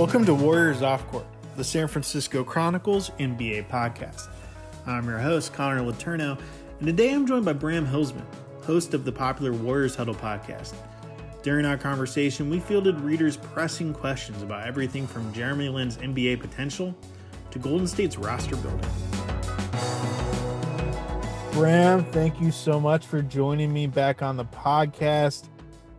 Welcome to Warriors Off Court, the San Francisco Chronicles NBA podcast. I'm your host, Connor Letourneau, and today I'm joined by Bram Hillsman, host of the popular Warriors Huddle podcast. During our conversation, we fielded readers' pressing questions about everything from Jeremy Lin's NBA potential to Golden State's roster building. Bram, thank you so much for joining me back on the podcast.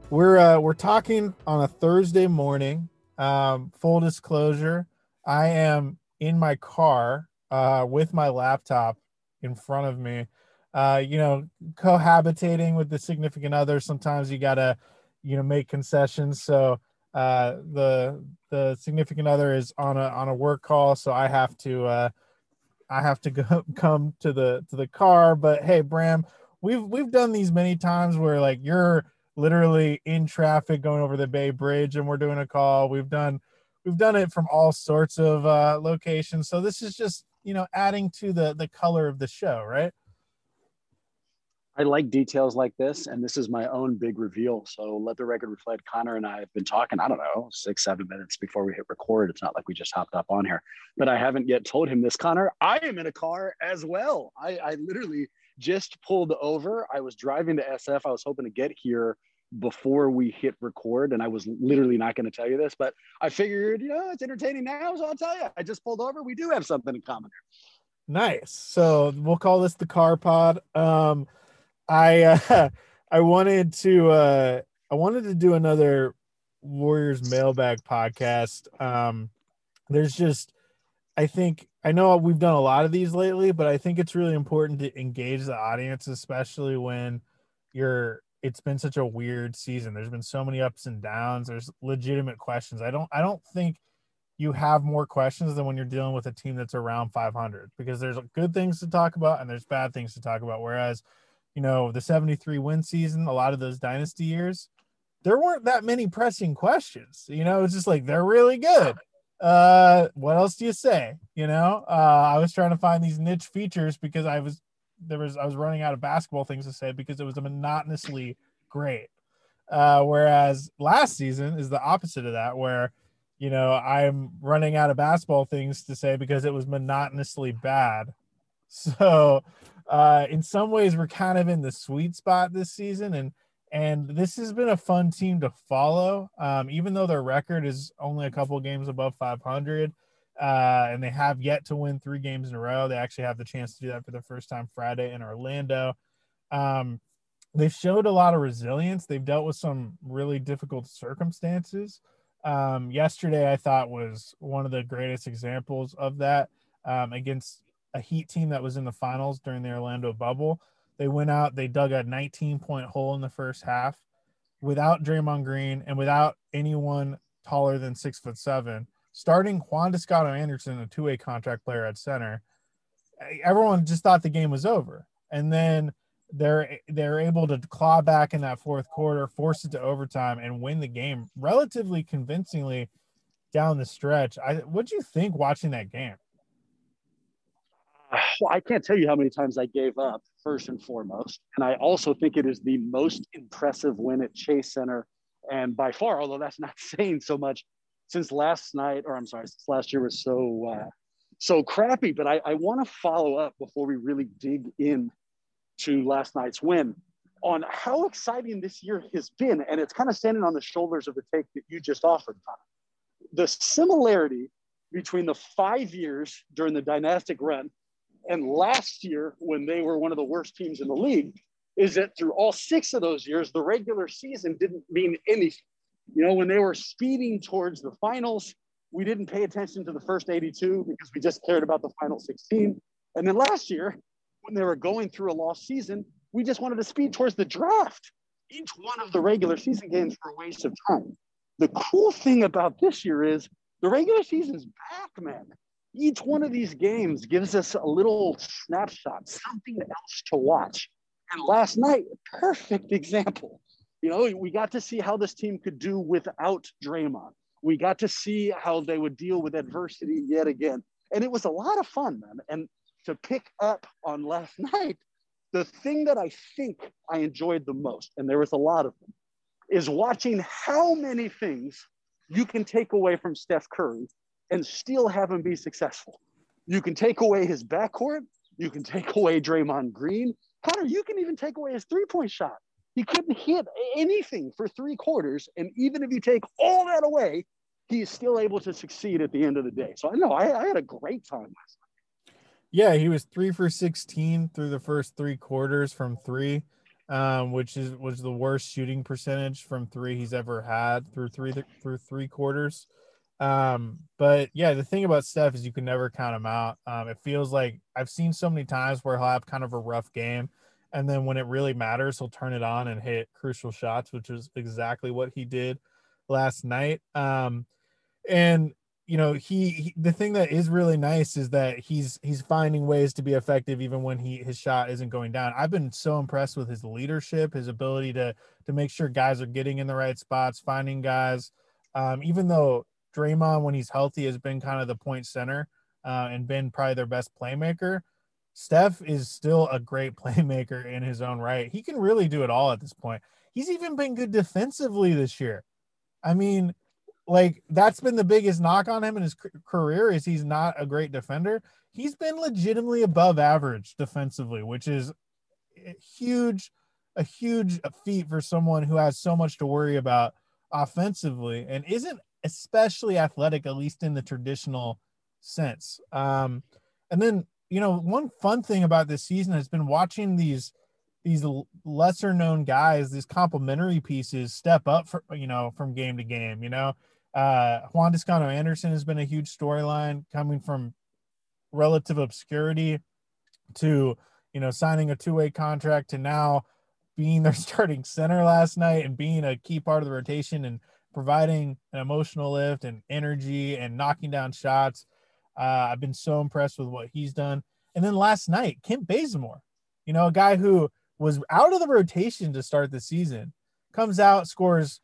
We're uh, we're talking on a Thursday morning. Um, full disclosure, I am in my car uh, with my laptop in front of me. Uh, you know, cohabitating with the significant other. Sometimes you gotta, you know, make concessions. So uh, the the significant other is on a on a work call, so I have to uh, I have to go come to the to the car. But hey, Bram, we've we've done these many times where like you're literally in traffic going over the Bay Bridge and we're doing a call. We've done we've done it from all sorts of uh, locations. So this is just you know adding to the the color of the show, right? I like details like this, and this is my own big reveal. So let the record reflect. Connor and I have been talking. I don't know six, seven minutes before we hit record. It's not like we just hopped up on here, but I haven't yet told him this. Connor, I am in a car as well. I, I literally just pulled over. I was driving to SF. I was hoping to get here before we hit record, and I was literally not going to tell you this, but I figured, you know, it's entertaining now, so I'll tell you. I just pulled over. We do have something in common. Nice. So we'll call this the car pod. Um, I uh, I wanted to uh, I wanted to do another Warriors mailbag podcast. Um, there's just I think I know we've done a lot of these lately, but I think it's really important to engage the audience, especially when you're it's been such a weird season. There's been so many ups and downs. There's legitimate questions. I don't I don't think you have more questions than when you're dealing with a team that's around 500 because there's good things to talk about and there's bad things to talk about. Whereas, you know, the 73 win season, a lot of those dynasty years, there weren't that many pressing questions. You know, it's just like they're really good. Uh, what else do you say? You know, uh, I was trying to find these niche features because I was there was I was running out of basketball things to say because it was monotonously great. Uh, whereas last season is the opposite of that, where you know I'm running out of basketball things to say because it was monotonously bad. So uh, in some ways, we're kind of in the sweet spot this season, and and this has been a fun team to follow. Um, even though their record is only a couple games above 500, uh, and they have yet to win three games in a row. They actually have the chance to do that for the first time Friday in Orlando. Um, they've showed a lot of resilience. They've dealt with some really difficult circumstances. Um, yesterday, I thought was one of the greatest examples of that um, against a Heat team that was in the finals during the Orlando bubble. They went out, they dug a 19 point hole in the first half without Draymond Green and without anyone taller than six foot seven starting Juan Toscano Anderson, a two way contract player at center, everyone just thought the game was over. And then they're they're able to claw back in that fourth quarter, force it to overtime, and win the game relatively convincingly down the stretch. I what do you think watching that game? Well, I can't tell you how many times I gave up first and foremost, and I also think it is the most impressive win at Chase Center, and by far, although that's not saying so much, since last night, or I'm sorry, since last year was so uh, so crappy. But I, I want to follow up before we really dig in to last night's win on how exciting this year has been, and it's kind of standing on the shoulders of the take that you just offered. Tom. The similarity between the five years during the dynastic run and last year when they were one of the worst teams in the league is that through all six of those years, the regular season didn't mean anything. You know, when they were speeding towards the finals, we didn't pay attention to the first 82 because we just cared about the final 16. And then last year, when they were going through a lost season, we just wanted to speed towards the draft. Each one of the regular season games were a waste of time. The cool thing about this year is the regular season's back, man. Each one of these games gives us a little snapshot, something else to watch. And last night, perfect example. You know, we got to see how this team could do without Draymond. We got to see how they would deal with adversity yet again. And it was a lot of fun, man. And to pick up on last night, the thing that I think I enjoyed the most, and there was a lot of them, is watching how many things you can take away from Steph Curry and still have him be successful. You can take away his backcourt. You can take away Draymond Green. Connor, you can even take away his three point shot. He couldn't hit anything for three quarters. And even if you take all that away, he is still able to succeed at the end of the day. So I know I, I had a great time last night. Yeah, he was three for 16 through the first three quarters from three, um, which is was the worst shooting percentage from three he's ever had through three through three quarters. Um, but yeah, the thing about Steph is you can never count him out. Um, it feels like I've seen so many times where he'll have kind of a rough game, and then when it really matters, he'll turn it on and hit crucial shots, which is exactly what he did last night. Um, and you know, he, he the thing that is really nice is that he's he's finding ways to be effective even when he his shot isn't going down. I've been so impressed with his leadership, his ability to to make sure guys are getting in the right spots, finding guys. Um, even though Draymond, when he's healthy, has been kind of the point center uh, and been probably their best playmaker. Steph is still a great playmaker in his own right. He can really do it all at this point. He's even been good defensively this year. I mean, like that's been the biggest knock on him in his career is he's not a great defender. He's been legitimately above average defensively, which is huge, a huge feat for someone who has so much to worry about offensively and isn't especially athletic, at least in the traditional sense. Um, and then, you know, one fun thing about this season has been watching these these lesser known guys, these complementary pieces step up for you know from game to game. You know, uh, Juan Toscano Anderson has been a huge storyline coming from relative obscurity to you know signing a two way contract to now being their starting center last night and being a key part of the rotation and providing an emotional lift and energy and knocking down shots. Uh, I've been so impressed with what he's done. And then last night, Kent Bazemore, you know, a guy who was out of the rotation to start the season, comes out, scores,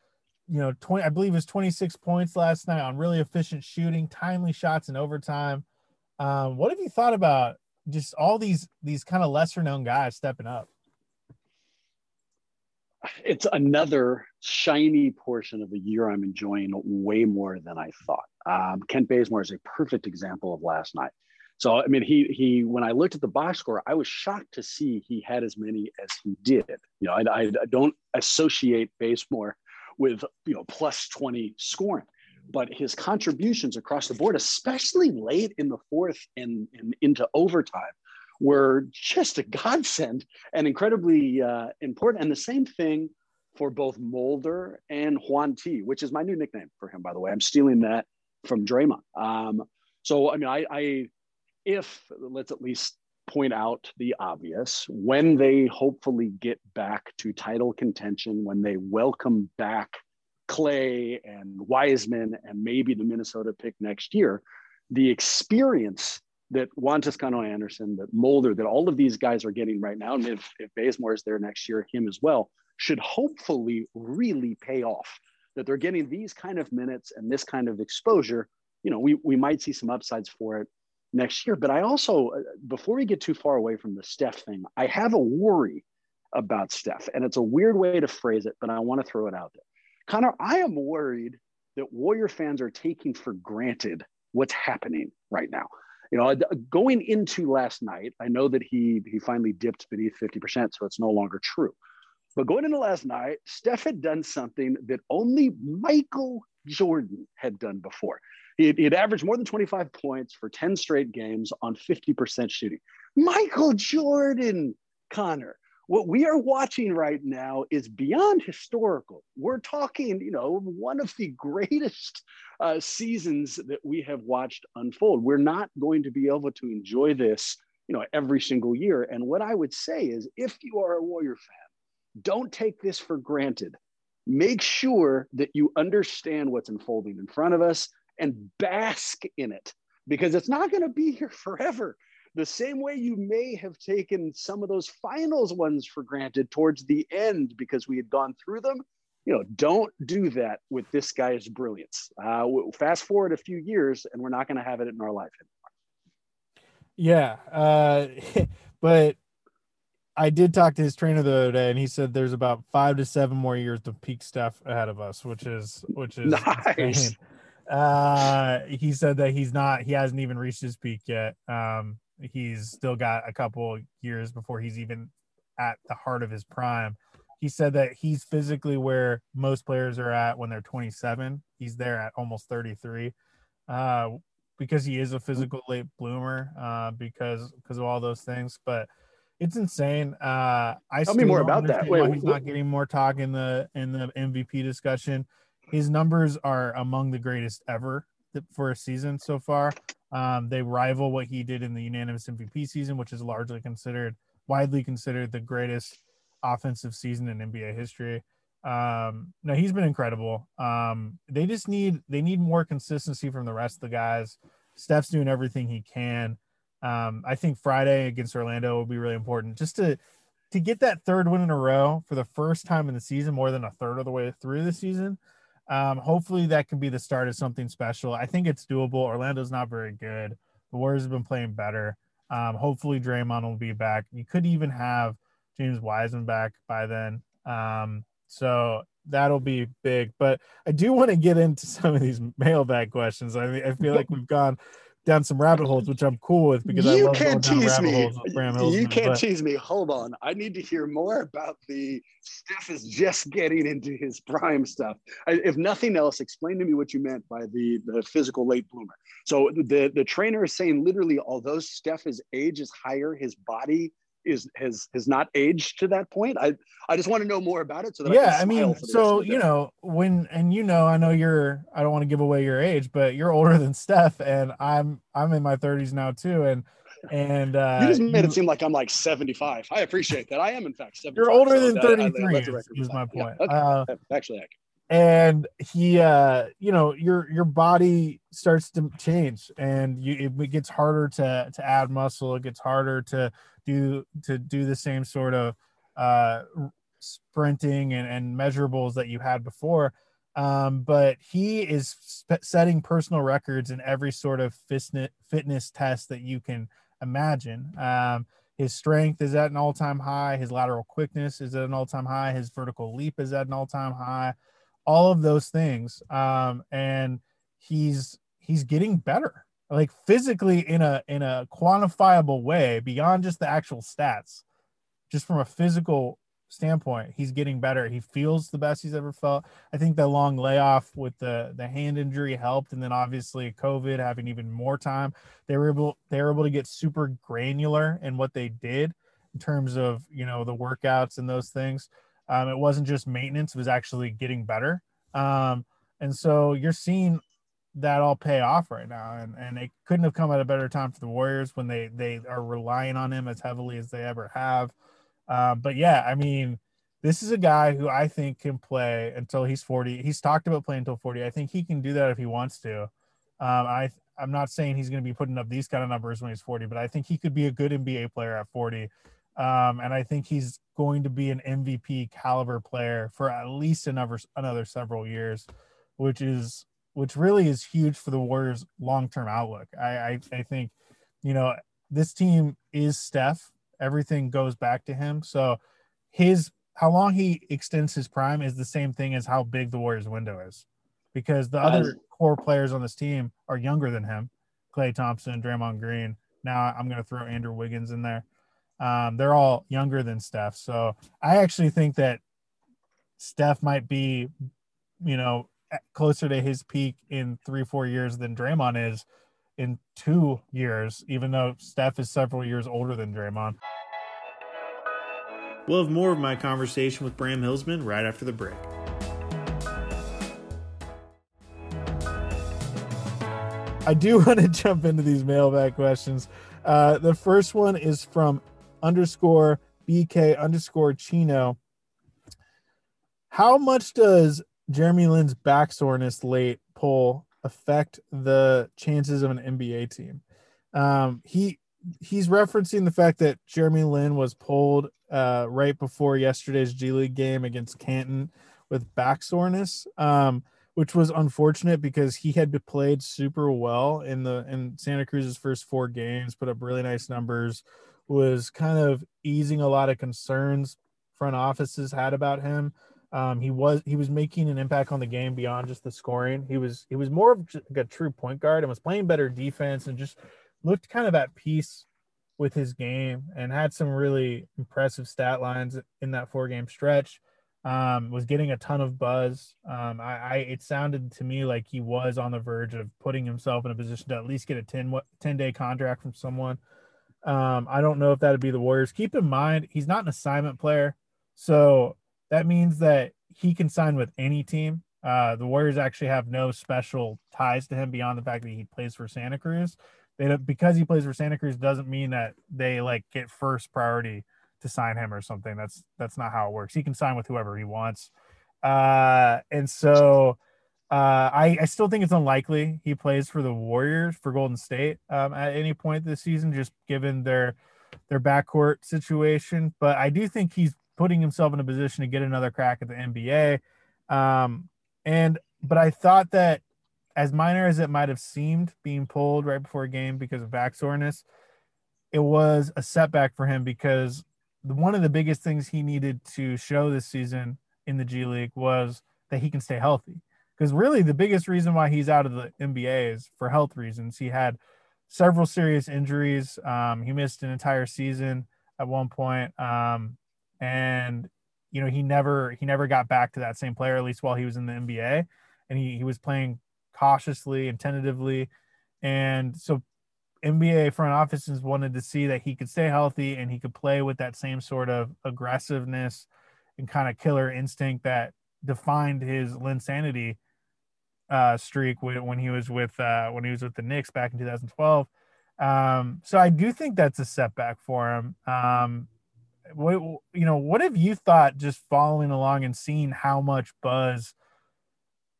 you know, 20, I believe it was 26 points last night on really efficient shooting, timely shots in overtime. Um, what have you thought about just all these these kind of lesser known guys stepping up? it's another shiny portion of the year I'm enjoying way more than I thought. Um, Kent Bazemore is a perfect example of last night. So I mean, he he when I looked at the box score, I was shocked to see he had as many as he did. You know, I, I, don't associate Bazemore with you know plus 20 scoring, but his contributions across the board, especially late in the fourth and, and into overtime, were just a godsend and incredibly uh, important. And the same thing for both Mulder and Juan T, which is my new nickname for him, by the way. I'm stealing that from Draymond. Um, so, I mean, I, I, if let's at least point out the obvious, when they hopefully get back to title contention, when they welcome back Klay and Wiseman and maybe the Minnesota pick next year, the experience that Juan Toscano Anderson, that Mulder, that all of these guys are getting right now, and if, if Bazemore is there next year, him as well, should hopefully really pay off. That they're getting these kind of minutes and this kind of exposure. You know, we, we might see some upsides for it next year. But I also, uh, before we get too far away from the Steph thing, I have a worry about Steph. And it's a weird way to phrase it, but I want to throw it out there. Connor, I am worried that Warrior fans are taking for granted what's happening right now you know, going into last night, I know that he he finally dipped beneath 50%, so it's no longer true. But going into last night, Steph had done something that only Michael Jordan had done before. He had, he had averaged more than 25 points for 10 straight games on 50% shooting. Michael Jordan, Connor what we are watching right now is beyond historical. We're talking, you know, one of the greatest uh, seasons that we have watched unfold. We're not going to be able to enjoy this, you know, every single year. And what I would say is, if you are a Warrior fan, don't take this for granted. Make sure that you understand what's unfolding in front of us and bask in it because it's not going to be here forever. The same way you may have taken some of those finals ones for granted towards the end because we had gone through them you know don't do that with this guy's brilliance. Uh, fast forward a few years and we're not going to have it in our life anymore. Yeah uh, but I did talk to his trainer the other day, and he said there's about five to seven more years of peak stuff ahead of us, which is which is nice. Uh, he said that he's not, he hasn't even reached his peak yet. Um, he's still got a couple years before he's even at the heart of his prime. He said that he's physically where most players are at when they're 27. He's there at almost 33. Uh, because he is a physical late bloomer, uh, because because of all those things. But it's insane. Uh, I tell me more about that. Wait, he's not getting more talk in the in the MVP discussion. His numbers are among the greatest ever for a season so far. Um, they rival what he did in the unanimous MVP season, which is largely considered widely considered the greatest offensive season in NBA history. Um, no, he's been incredible. Um, they just need they need more consistency from the rest of the guys. Steph's doing everything he can. Um, I think Friday against Orlando will be really important just to to get that third win in a row for the first time in the season, more than a third of the way through the season. Um, hopefully that can be the start of something special. I think it's doable. Orlando's not very good. The Warriors have been playing better. Um, hopefully Draymond will be back. You could even have James Wiseman back by then. Um, so that'll be big. But I do want to get into some of these mailbag questions. I mean, I feel like we've gone down some rabbit holes, which I'm cool with because you I love can't going down tease rabbit me. You can't but- tease me. Hold on. I need to hear more about the Steph is just getting into his prime stuff. I, if nothing else, explain to me what you meant by the the physical late bloomer. So the the trainer is saying literally, although Steph's age is higher, his body is has has not aged to that point. I I just want to know more about it so that yeah I, i mean so rest of the you know when and you know i know you're i don't want to give away your age but you're older than steph and i'm i'm in my 30s now too and and uh You just made you- it seem like I'm like 75. I appreciate that. I am in fact 75. you're older so than I- I 33 the is, my reflect. Yeah, point okay. uh Actually, accurate. And he uh you know your your body starts to change and you it gets harder to to add muscle. It gets harder to do to do the same sort of uh sprinting and, and measurables that you had before. Um but he is sp- setting personal records in every sort of fitness fitness test that you can imagine. Um his strength is at an all-time high. His lateral quickness is at an all-time high. His vertical leap is at an all-time high all of those things um and he's he's getting better like physically in a in a quantifiable way beyond just the actual stats. Just from a physical standpoint he's getting better. He feels the best he's ever felt. I think the long layoff with the the hand injury helped and then obviously covid having even more time. They were able they were able to get super granular in what they did in terms of you know the workouts and those things um, it wasn't just maintenance; it was actually getting better. Um, and so you're seeing that all pay off right now, and and it couldn't have come at a better time for the Warriors when they they are relying on him as heavily as they ever have. Um, but yeah, I mean, this is a guy who I think can play until he's 40. He's talked about playing until 40. I think he can do that if he wants to. Um, I I'm not saying he's going to be putting up these kind of numbers when he's 40, but I think he could be a good NBA player at 40. Um, and I think he's going to be an MVP caliber player for at least another another several years, which is which really is huge for the Warriors' long term outlook. I, I I think, you know, this team is Steph. Everything goes back to him. So his how long he extends his prime is the same thing as how big the Warriors' window is, because the other core players on this team are younger than him, Klay Thompson, Draymond Green. Now I'm going to throw Andrew Wiggins in there. Um, they're all younger than Steph. So I actually think that Steph might be, you know, closer to his peak in three, four years than Draymond is in two years, even though Steph is several years older than Draymond. We'll have more of my conversation with Bram Hillsman right after the break. I do want to jump into these mailbag questions. Uh, the first one is from underscore BK underscore Chino. How much does Jeremy Lin's back soreness late pull affect the chances of an NBA team? Um, he he's referencing the fact that Jeremy Lin was pulled uh, right before yesterday's G League game against Canton with back soreness. Um, which was unfortunate because he had played super well in the in Santa Cruz's first four games, put up really nice numbers, was kind of easing a lot of concerns front offices had about him. Um, he was he was making an impact on the game beyond just the scoring. He was he was more of a true point guard and was playing better defense and just looked kind of at peace with his game and had some really impressive stat lines in that four game stretch. Um, was getting a ton of buzz. Um, I, I, it sounded to me like he was on the verge of putting himself in a position to at least get a 10, 10 day contract from someone. Um, I don't know if that'd be the Warriors. Keep in mind, he's not an assignment player. So that means that he can sign with any team. Uh, the Warriors actually have no special ties to him beyond the fact that he plays for Santa Cruz. They don't, because he plays for Santa Cruz doesn't mean that they like get first priority to sign him or something. That's that's not how it works. He can sign with whoever he wants. Uh, and so uh, I, I still think it's unlikely he plays for the Warriors for Golden State um, at any point this season, just given their their backcourt situation. But I do think he's putting himself in a position to get another crack at the NBA. Um, and but I thought that as minor as it might have seemed being pulled right before a game because of back soreness, it was a setback for him because one of the biggest things he needed to show this season in the G League was that he can stay healthy. Because really, the biggest reason why he's out of the NBA is for health reasons. He had several serious injuries. Um, he missed an entire season at one point. Um, and you know he never he never got back to that same player at least while he was in the NBA and he, he was playing cautiously and tentatively and so NBA front offices wanted to see that he could stay healthy and he could play with that same sort of aggressiveness and kind of killer instinct that defined his Linsanity uh, streak when, when he was with uh, when he was with the Knicks back in 2012. Um, so I do think that's a setback for him. Um, what you know what have you thought just following along and seeing how much buzz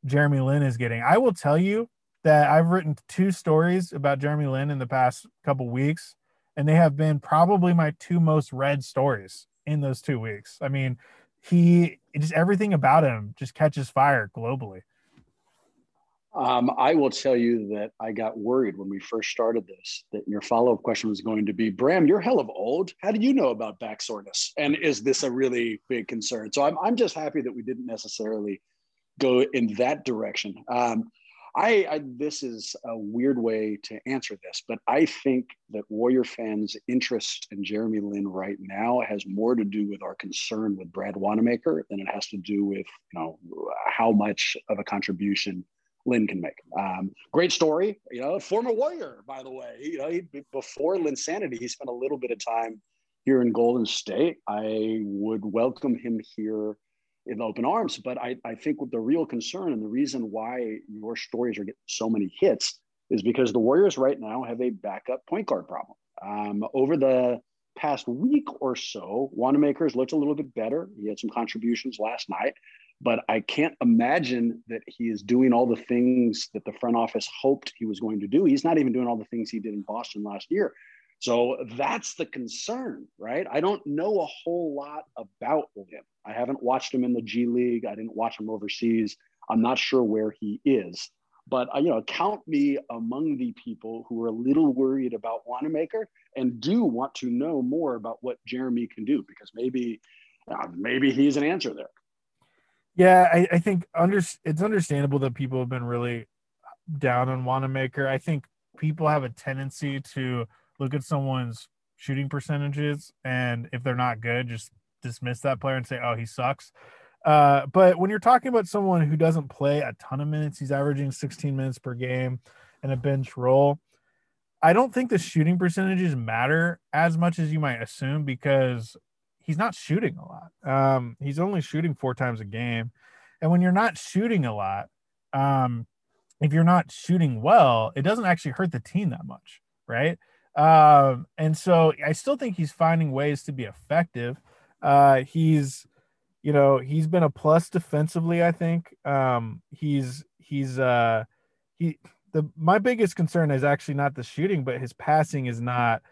jeremy lin is getting i will tell you that i've written two stories about jeremy lin in the past couple weeks and they have been probably my two most read stories in those two weeks i mean he just everything about him just catches fire globally um, I will tell you that I got worried when we first started this that your follow up question was going to be Bram, you're hell of old. How do you know about back soreness? And is this a really big concern? So I'm, I'm just happy that we didn't necessarily go in that direction. Um, I, I, this is a weird way to answer this, but I think that Warrior fans' interest in Jeremy Lin right now has more to do with our concern with Brad Wanamaker than it has to do with you know how much of a contribution Lin can make. Um, great story, you know, former warrior, by the way. You know, he, before Linsanity, he spent a little bit of time here in Golden State. I would welcome him here in open arms. But I, I think the real concern and the reason why your stories are getting so many hits is because the Warriors right now have a backup point guard problem. Um, over the past week or so, Wanamaker's looked a little bit better. He had some contributions last night but I can't imagine that he is doing all the things that the front office hoped he was going to do. He's not even doing all the things he did in Boston last year. So that's the concern, right? I don't know a whole lot about him. I haven't watched him in the G League. I didn't watch him overseas. I'm not sure where he is. But uh, you know, count me among the people who are a little worried about Wanamaker and do want to know more about what Jeremy can do because maybe, uh, maybe he's an answer there. Yeah, I, I think under, it's understandable that people have been really down on Wanamaker. I think people have a tendency to look at someone's shooting percentages and if they're not good, just dismiss that player and say, "Oh, he sucks." Uh, but when you're talking about someone who doesn't play a ton of minutes, he's averaging 16 minutes per game and a bench role. I don't think the shooting percentages matter as much as you might assume because he's not shooting a lot. Um, he's only shooting four times a game. And when you're not shooting a lot, um, if you're not shooting well, it doesn't actually hurt the team that much, right? Um, and so I still think he's finding ways to be effective. Uh, he's, you know, he's been a plus defensively. I think um, he's he's uh, he the my biggest concern is actually not the shooting, but his passing is not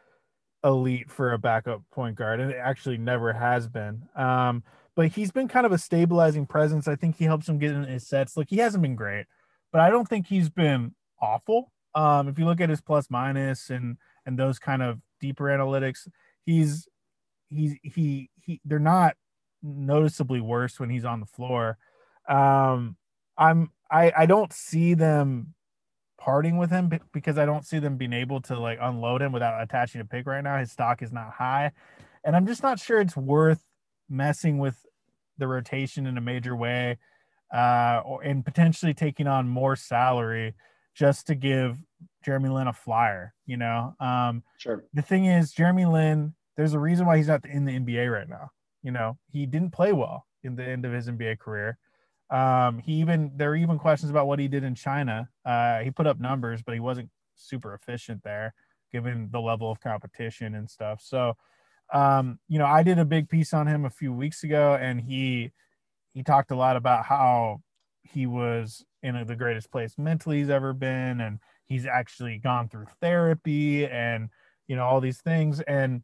elite for a backup point guard, and it actually never has been. Um, but he's been kind of a stabilizing presence. I think he helps him get in his sets. Look, he hasn't been great, but I don't think he's been awful. Um, if you look at his plus minus and and those kind of deeper analytics, he's he's he he they're not noticeably worse when he's on the floor. Um, I'm I I don't see them parting with him because I don't see them being able to like unload him without attaching a pick right now. His stock is not high, and I'm just not sure it's worth messing with the rotation in a major way, uh, or and potentially taking on more salary just to give Jeremy Lin a flyer. You know, um, sure. The thing is, Jeremy Lin. There's a reason why he's not in the NBA right now. You know, he didn't play well in the end of his NBA career. Um, he even there are even questions about what he did in China. Uh, he put up numbers, but he wasn't super efficient there, given the level of competition and stuff. So, um, you know, I did a big piece on him a few weeks ago, and he he talked a lot about how he was in the greatest place mentally he's ever been, and he's actually gone through therapy and you know all these things, and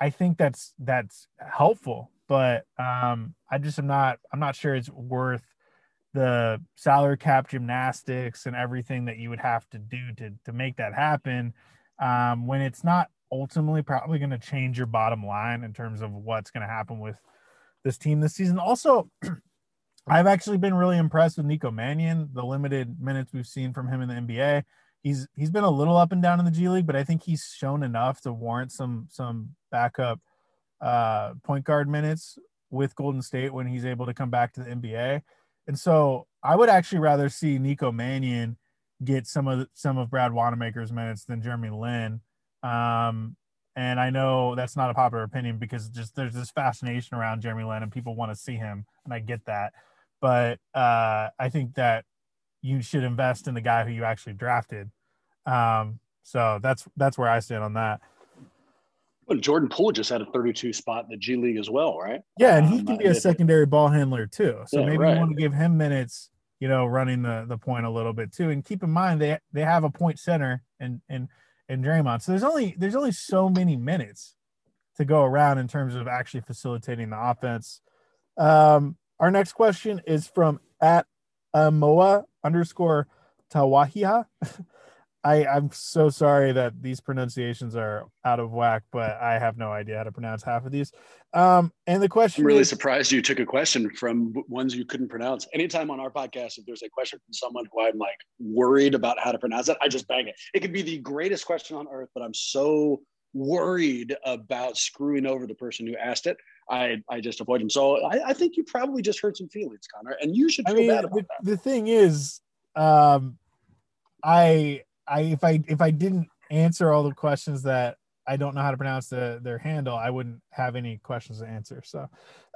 I think that's that's helpful but um, I just am not I'm not sure it's worth the salary cap gymnastics and everything that you would have to do to to make that happen um, when it's not ultimately probably going to change your bottom line in terms of what's going to happen with this team this season. Also, I've actually been really impressed with Nico Mannion, the limited minutes we've seen from him in the NBA. He's he's been a little up and down in the G League, but I think he's shown enough to warrant some some backup uh, point guard minutes with Golden State when he's able to come back to the NBA. And so I would actually rather see Nico Mannion get some of some of Brad Wanamaker's minutes than Jeremy Lin. Um, and I know that's not a popular opinion because just there's this fascination around Jeremy Lin and people want to see him, and I get that. But uh, I think that you should invest in the guy who you actually drafted. Um, so that's that's where I stand on that. Well, Jordan Poole just had a 32 spot in the G League as well, right? Yeah, and he um, can be a secondary ball handler too. So yeah, maybe right. you want to give him minutes, you know, running the the point a little bit too. And keep in mind they they have a point center and and and Draymond. So there's only there's only so many minutes to go around in terms of actually facilitating the offense. Um, our next question is from at uh, Moa underscore Tawahia. I, I'm so sorry that these pronunciations are out of whack, but I have no idea how to pronounce half of these. Um, and the question I'm really is, surprised you took a question from ones you couldn't pronounce. Anytime on our podcast, if there's a question from someone who I'm like worried about how to pronounce it, I just bang it. It could be the greatest question on earth, but I'm so worried about screwing over the person who asked it. I, I just avoid them. So I, I think you probably just hurt some feelings, Connor, and you should feel I mean, bad about the, that. the thing is, um, I I if I if I didn't answer all the questions that I don't know how to pronounce the, their handle, I wouldn't have any questions to answer. So,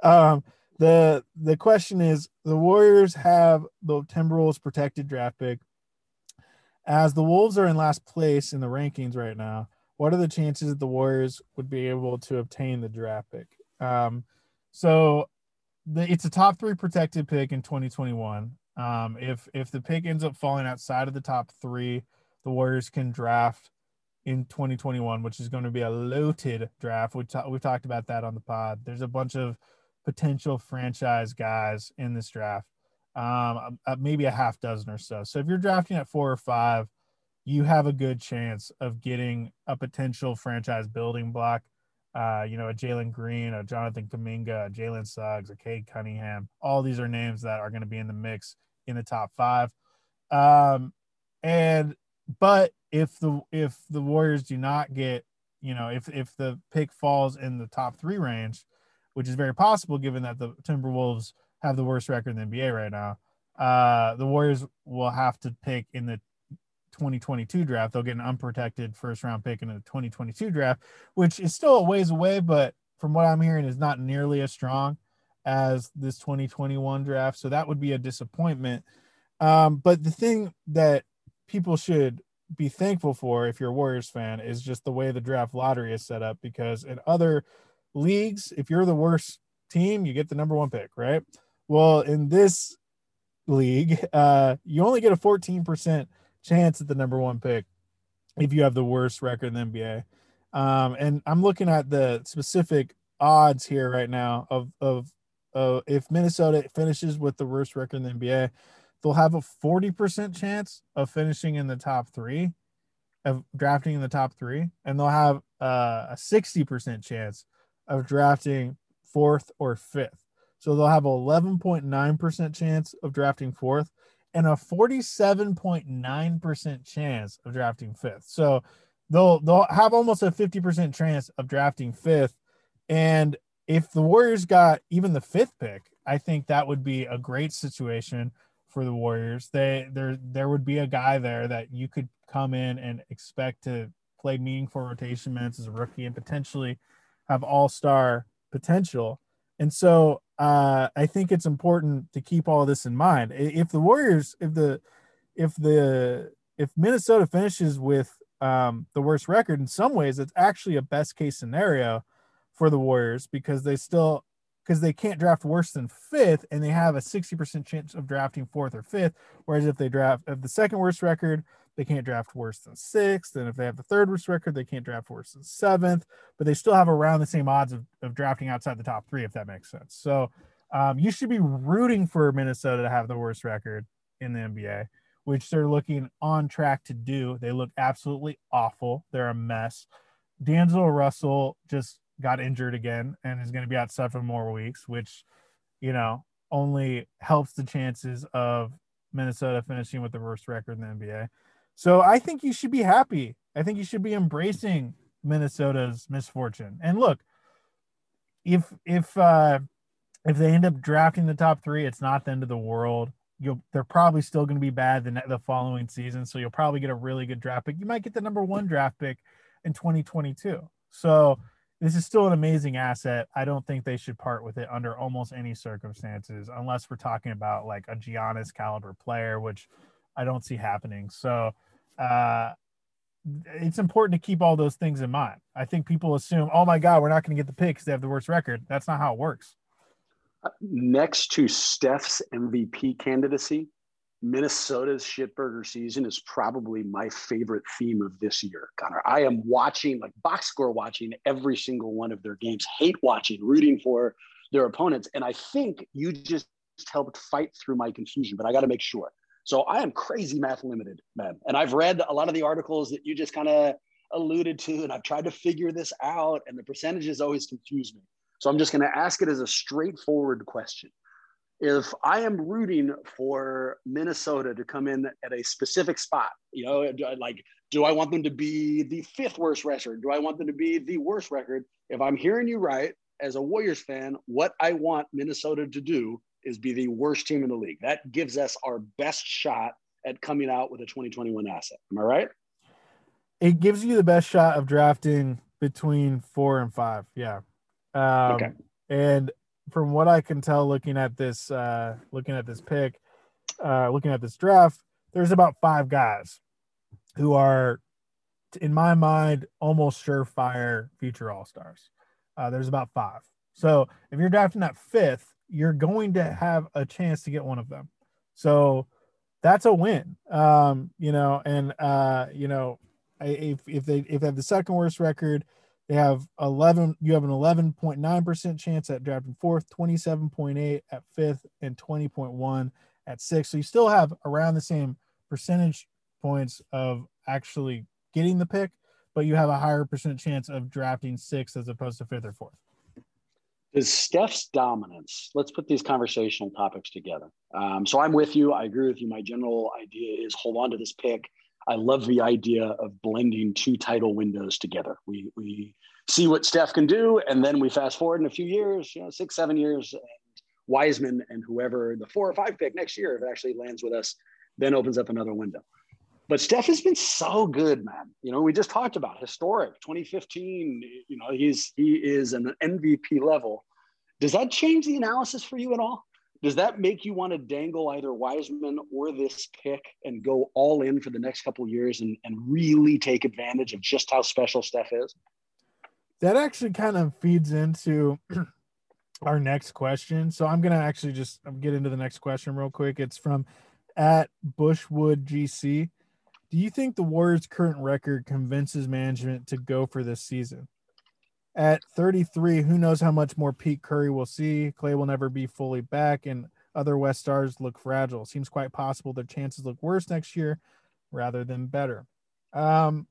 um, the the question is: the Warriors have the Timberwolves protected draft pick. As the Wolves are in last place in the rankings right now, what are the chances that the Warriors would be able to obtain the draft pick? Um, so, the, it's a top three protected pick in 2021. Um, if if the pick ends up falling outside of the top three, the Warriors can draft in 2021, which is going to be a loaded draft. We ta- we talked about that on the pod. There's a bunch of potential franchise guys in this draft, um, uh, maybe a half dozen or so. So if you're drafting at four or five, you have a good chance of getting a potential franchise building block. Uh, you know, a Jalen Green, a Jonathan Kuminga, a Jalen Suggs, a Cade Cunningham. All these are names that are going to be in the mix in the top five. Um, and but if the if the Warriors do not get, you know, if if the pick falls in the top three range, which is very possible given that the Timberwolves have the worst record in the NBA right now, uh, the Warriors will have to pick in the 2022 draft. They'll get an unprotected first round pick in the 2022 draft, which is still a ways away, but from what I'm hearing, is not nearly as strong as this 2021 draft. So that would be a disappointment. Um, but the thing that people should be thankful for if you're a Warriors fan is just the way the draft lottery is set up because in other leagues, if you're the worst team, you get the number one pick, right? Well, in this league, uh, you only get a 14% chance at the number one pick if you have the worst record in the NBA. Um, and I'm looking at the specific odds here right now of of uh, if Minnesota finishes with the worst record in the NBA, they'll have a 40% chance of finishing in the top three. of drafting in the top three, and they'll have uh, a 60% chance of drafting fourth or fifth. So they'll have 11.9% chance of drafting fourth and a 47.9% chance of drafting fifth. So they'll they'll have almost a 50% chance of drafting fifth. And if the Warriors got even the fifth pick, I think that would be a great situation for the Warriors. They there there would be a guy there that you could come in and expect to play meaningful rotation minutes as a rookie and potentially have all-star potential. And so uh, I think it's important to keep all this in mind. If the Warriors, if the, if the, if Minnesota finishes with um, the worst record, in some ways, it's actually a best case scenario for the Warriors because they still, because they can't draft worse than fifth, and they have a sixty percent chance of drafting fourth or fifth. Whereas if they draft, if the second worst record, they can't draft worse than sixth. And if they have the third worst record, they can't draft worse than seventh, but they still have around the same odds of, of drafting outside the top three, if that makes sense. So um, you should be rooting for Minnesota to have the worst record in the NBA, which they're looking on track to do. They look absolutely awful. They're a mess. D'Angelo Russell just got injured again and is going to be out seven more weeks, which, you know, only helps the chances of Minnesota finishing with the worst record in the NBA. So I think you should be happy. I think you should be embracing Minnesota's misfortune. And look, if if uh if they end up drafting the top three, it's not the end of the world. You'll they're probably still going to be bad the the following season, so you'll probably get a really good draft pick. You might get the number one draft pick in 2022. So this is still an amazing asset. I don't think they should part with it under almost any circumstances, unless we're talking about like a Giannis caliber player, which I don't see happening. So uh, it's important to keep all those things in mind. I think people assume, oh my God, we're not going to get the pick because they have the worst record. That's not how it works. Next to Steph's MVP candidacy, Minnesota's shitburger season is probably my favorite theme of this year, Connor. I am watching, like box score watching every single one of their games, hate watching, rooting for their opponents. And I think you just helped fight through my confusion, but I got to make sure. So I am crazy math limited, man. And I've read a lot of the articles that you just kind of alluded to, and I've tried to figure this out, and the percentages always confuse me. So I'm just going to ask it as a straightforward question. If I am rooting for Minnesota to come in at a specific spot, you know, like, do I want them to be the fifth worst record? Do I want them to be the worst record? If I'm hearing you right, as a Warriors fan, what I want Minnesota to do is be the worst team in the league. That gives us our best shot at coming out with a 2021 asset. Am I right? It gives you the best shot of drafting between four and five. Yeah. Um, okay. And from what I can tell, looking at this, uh, looking at this pick, uh, looking at this draft, there's about five guys who are, in my mind, almost surefire future All Stars. Uh, there's about five. So if you're drafting at fifth, you're going to have a chance to get one of them. So that's a win. Um, you know, and uh, you know, if if they if they have the second worst record, they have 11 you have an 11.9% chance at drafting fourth, 27.8 at fifth and 20.1 at sixth. So you still have around the same percentage points of actually getting the pick, but you have a higher percent chance of drafting sixth as opposed to fifth or fourth is Steph's dominance. Let's put these conversational topics together. Um, so I'm with you. I agree with you. My general idea is hold on to this pick. I love the idea of blending two title windows together. We we see what Steph can do, and then we fast forward in a few years, you know, six, seven years, and Wiseman and whoever the four or five pick next year, if it actually lands with us, then opens up another window. But Steph has been so good, man. You know, we just talked about historic 2015. You know, he's he is an MVP level. Does that change the analysis for you at all? Does that make you want to dangle either Wiseman or this pick and go all in for the next couple years and, and really take advantage of just how special Steph is? That actually kind of feeds into our next question. So I'm gonna actually just get into the next question real quick. It's from at Bushwood GC. Do you think the Warriors' current record convinces management to go for this season? At 33, who knows how much more Pete Curry will see? Klay will never be fully back, and other West stars look fragile. Seems quite possible their chances look worse next year rather than better. Um,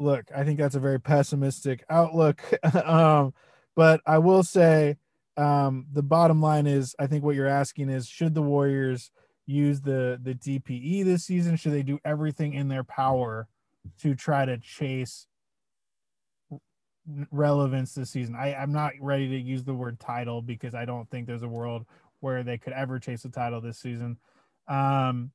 look, I think that's a very pessimistic outlook. um, but I will say, um, the bottom line is, I think what you're asking is, should the Warriors use the the DPE this season? Should they do everything in their power to try to chase relevance this season? I, I'm not ready to use the word title because I don't think there's a world where they could ever chase a title this season. Um,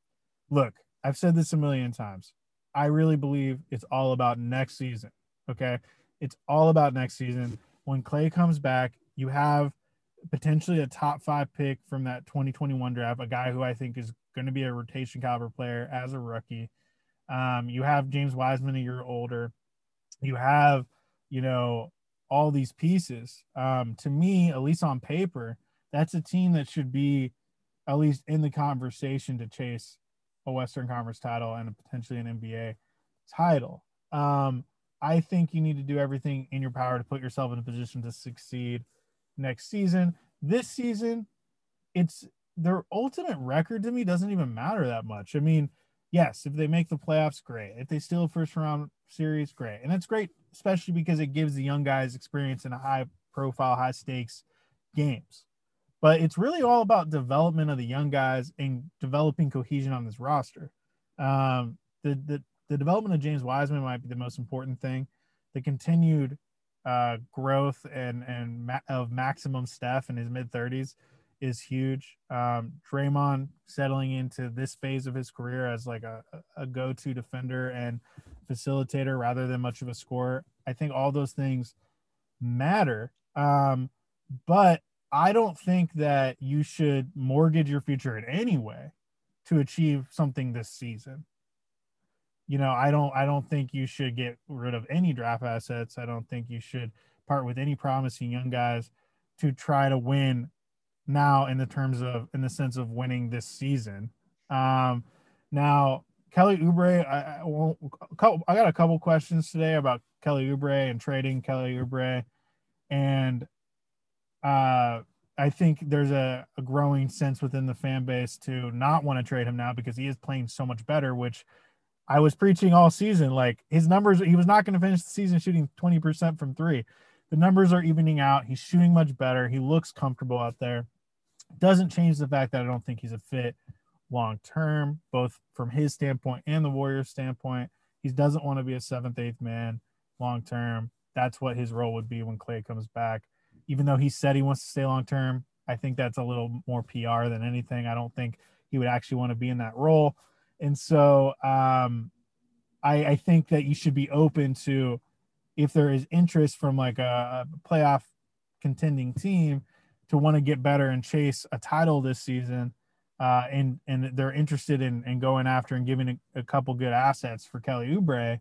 look, I've said this a million times. I really believe it's all about next season. Okay. It's all about next season. When Klay comes back, you have potentially a top five pick from that 2021 draft, a guy who I think is going to be a rotation caliber player as a rookie. Um, you have James Wiseman a year older. You have, you know, all these pieces. Um, to me, at least on paper, that's a team that should be at least in the conversation to chase a Western Conference title and potentially an NBA title. Um, I think you need to do everything in your power to put yourself in a position to succeed next season. This season, it's their ultimate record to me doesn't even matter that much. I mean, yes, if they make the playoffs, great. If they steal a first round series, great. And that's great, especially because it gives the young guys experience in a high profile, high stakes games. But it's really all about development of the young guys and developing cohesion on this roster. Um, the, the the development of James Wiseman might be the most important thing. The continued uh, growth and and ma- of maximum Steph in his mid 30s is huge. Um, Draymond settling into this phase of his career as like a, a go-to defender and facilitator rather than much of a scorer. I think all those things matter. Um, but I don't think that you should mortgage your future in any way to achieve something this season. You know, I don't I don't think you should get rid of any draft assets. I don't think you should part with any promising young guys to try to win now in the terms of in the sense of winning this season. Um, now Kelly Oubre, I, I, I got a couple questions today about Kelly Oubre and trading Kelly Oubre, and uh, I think there's a, a growing sense within the fan base to not want to trade him now because he is playing so much better, which I was preaching all season. Like his numbers, he was not going to finish the season shooting 20% from three. The numbers are evening out. He's shooting much better. He looks comfortable out there doesn't change the fact that I don't think he's a fit long term, both from his standpoint and the Warriors' standpoint. He doesn't want to be a seventh, eighth man long term. That's what his role would be when Klay comes back. Even though he said he wants to stay long term, I think that's a little more PR than anything. I don't think he would actually want to be in that role. And so um, I, I think that you should be open to if there is interest from like a, a playoff contending team to want to get better and chase a title this season, uh, and and they're interested in, in going after and giving a, a couple good assets for Kelly Oubre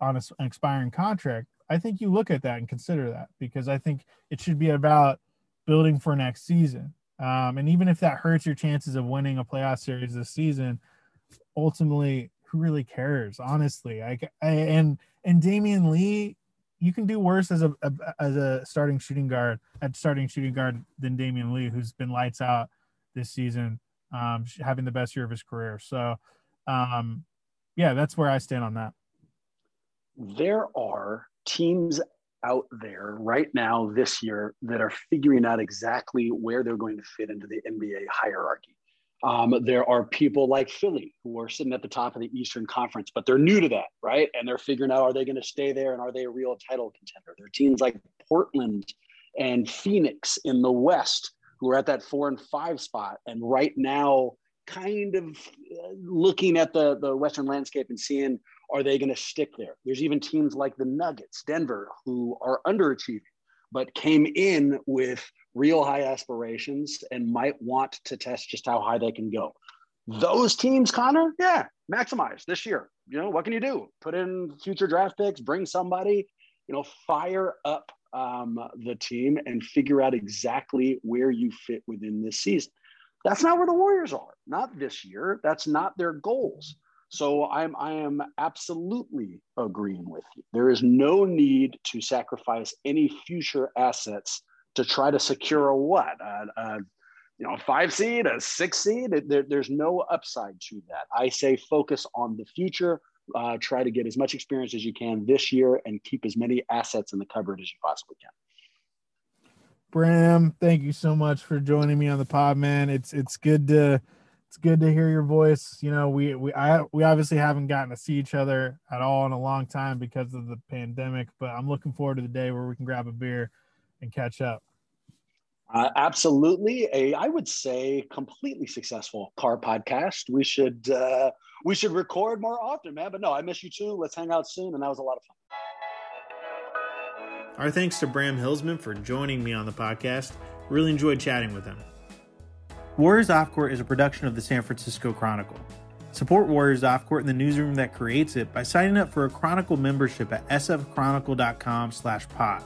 on a, an expiring contract, I think you look at that and consider that because I think it should be about building for next season. Um, and even if that hurts your chances of winning a playoff series this season, ultimately, who really cares? Honestly, I, I and and Damion Lee you can do worse as a, a, as a starting shooting guard at starting shooting guard than Damion Lee, who's been lights out this season, um, having the best year of his career. So, um, yeah, that's where I stand on that. There are teams out there right now this year that are figuring out exactly where they're going to fit into the NBA hierarchy. Um, there are people like Philly who are sitting at the top of the Eastern Conference, but they're new to that, right? And they're figuring out are they going to stay there and are they a real title contender? There are teams like Portland and Phoenix in the West who are at that four and five spot. And right now, kind of uh, looking at the, the Western landscape and seeing are they going to stick there? There's even teams like the Nuggets, Denver, who are underachieving, but came in with real high aspirations and might want to test just how high they can go. Those teams, Connor, yeah, maximize this year. You know, what can you do? Put in future draft picks, bring somebody, you know, fire up um, the team and figure out exactly where you fit within this season. That's not where the Warriors are, not this year. That's not their goals. So I'm I am absolutely agreeing with you. There is no need to sacrifice any future assets to try to secure a what? A, a you know, a five seed, a six seed. There, there's no upside to that. I say focus on the future, uh, try to get as much experience as you can this year and keep as many assets in the cupboard as you possibly can. Bram, thank you so much for joining me on the pod, man. It's it's good to it's good to hear your voice. You know, we we I we obviously haven't gotten to see each other at all in a long time because of the pandemic, but I'm looking forward to the day where we can grab a beer and catch up. Uh, absolutely, a I would say completely successful car podcast. We should uh, we should record more often, man. But no, I miss you too. Let's hang out soon, and that was a lot of fun. Our thanks to Bram Hillsman for joining me on the podcast. Really enjoyed chatting with him. Warriors Off Court is a production of the San Francisco Chronicle. Support Warriors Off Court in the newsroom that creates it by signing up for a Chronicle membership at sfchronicle.com slash pod.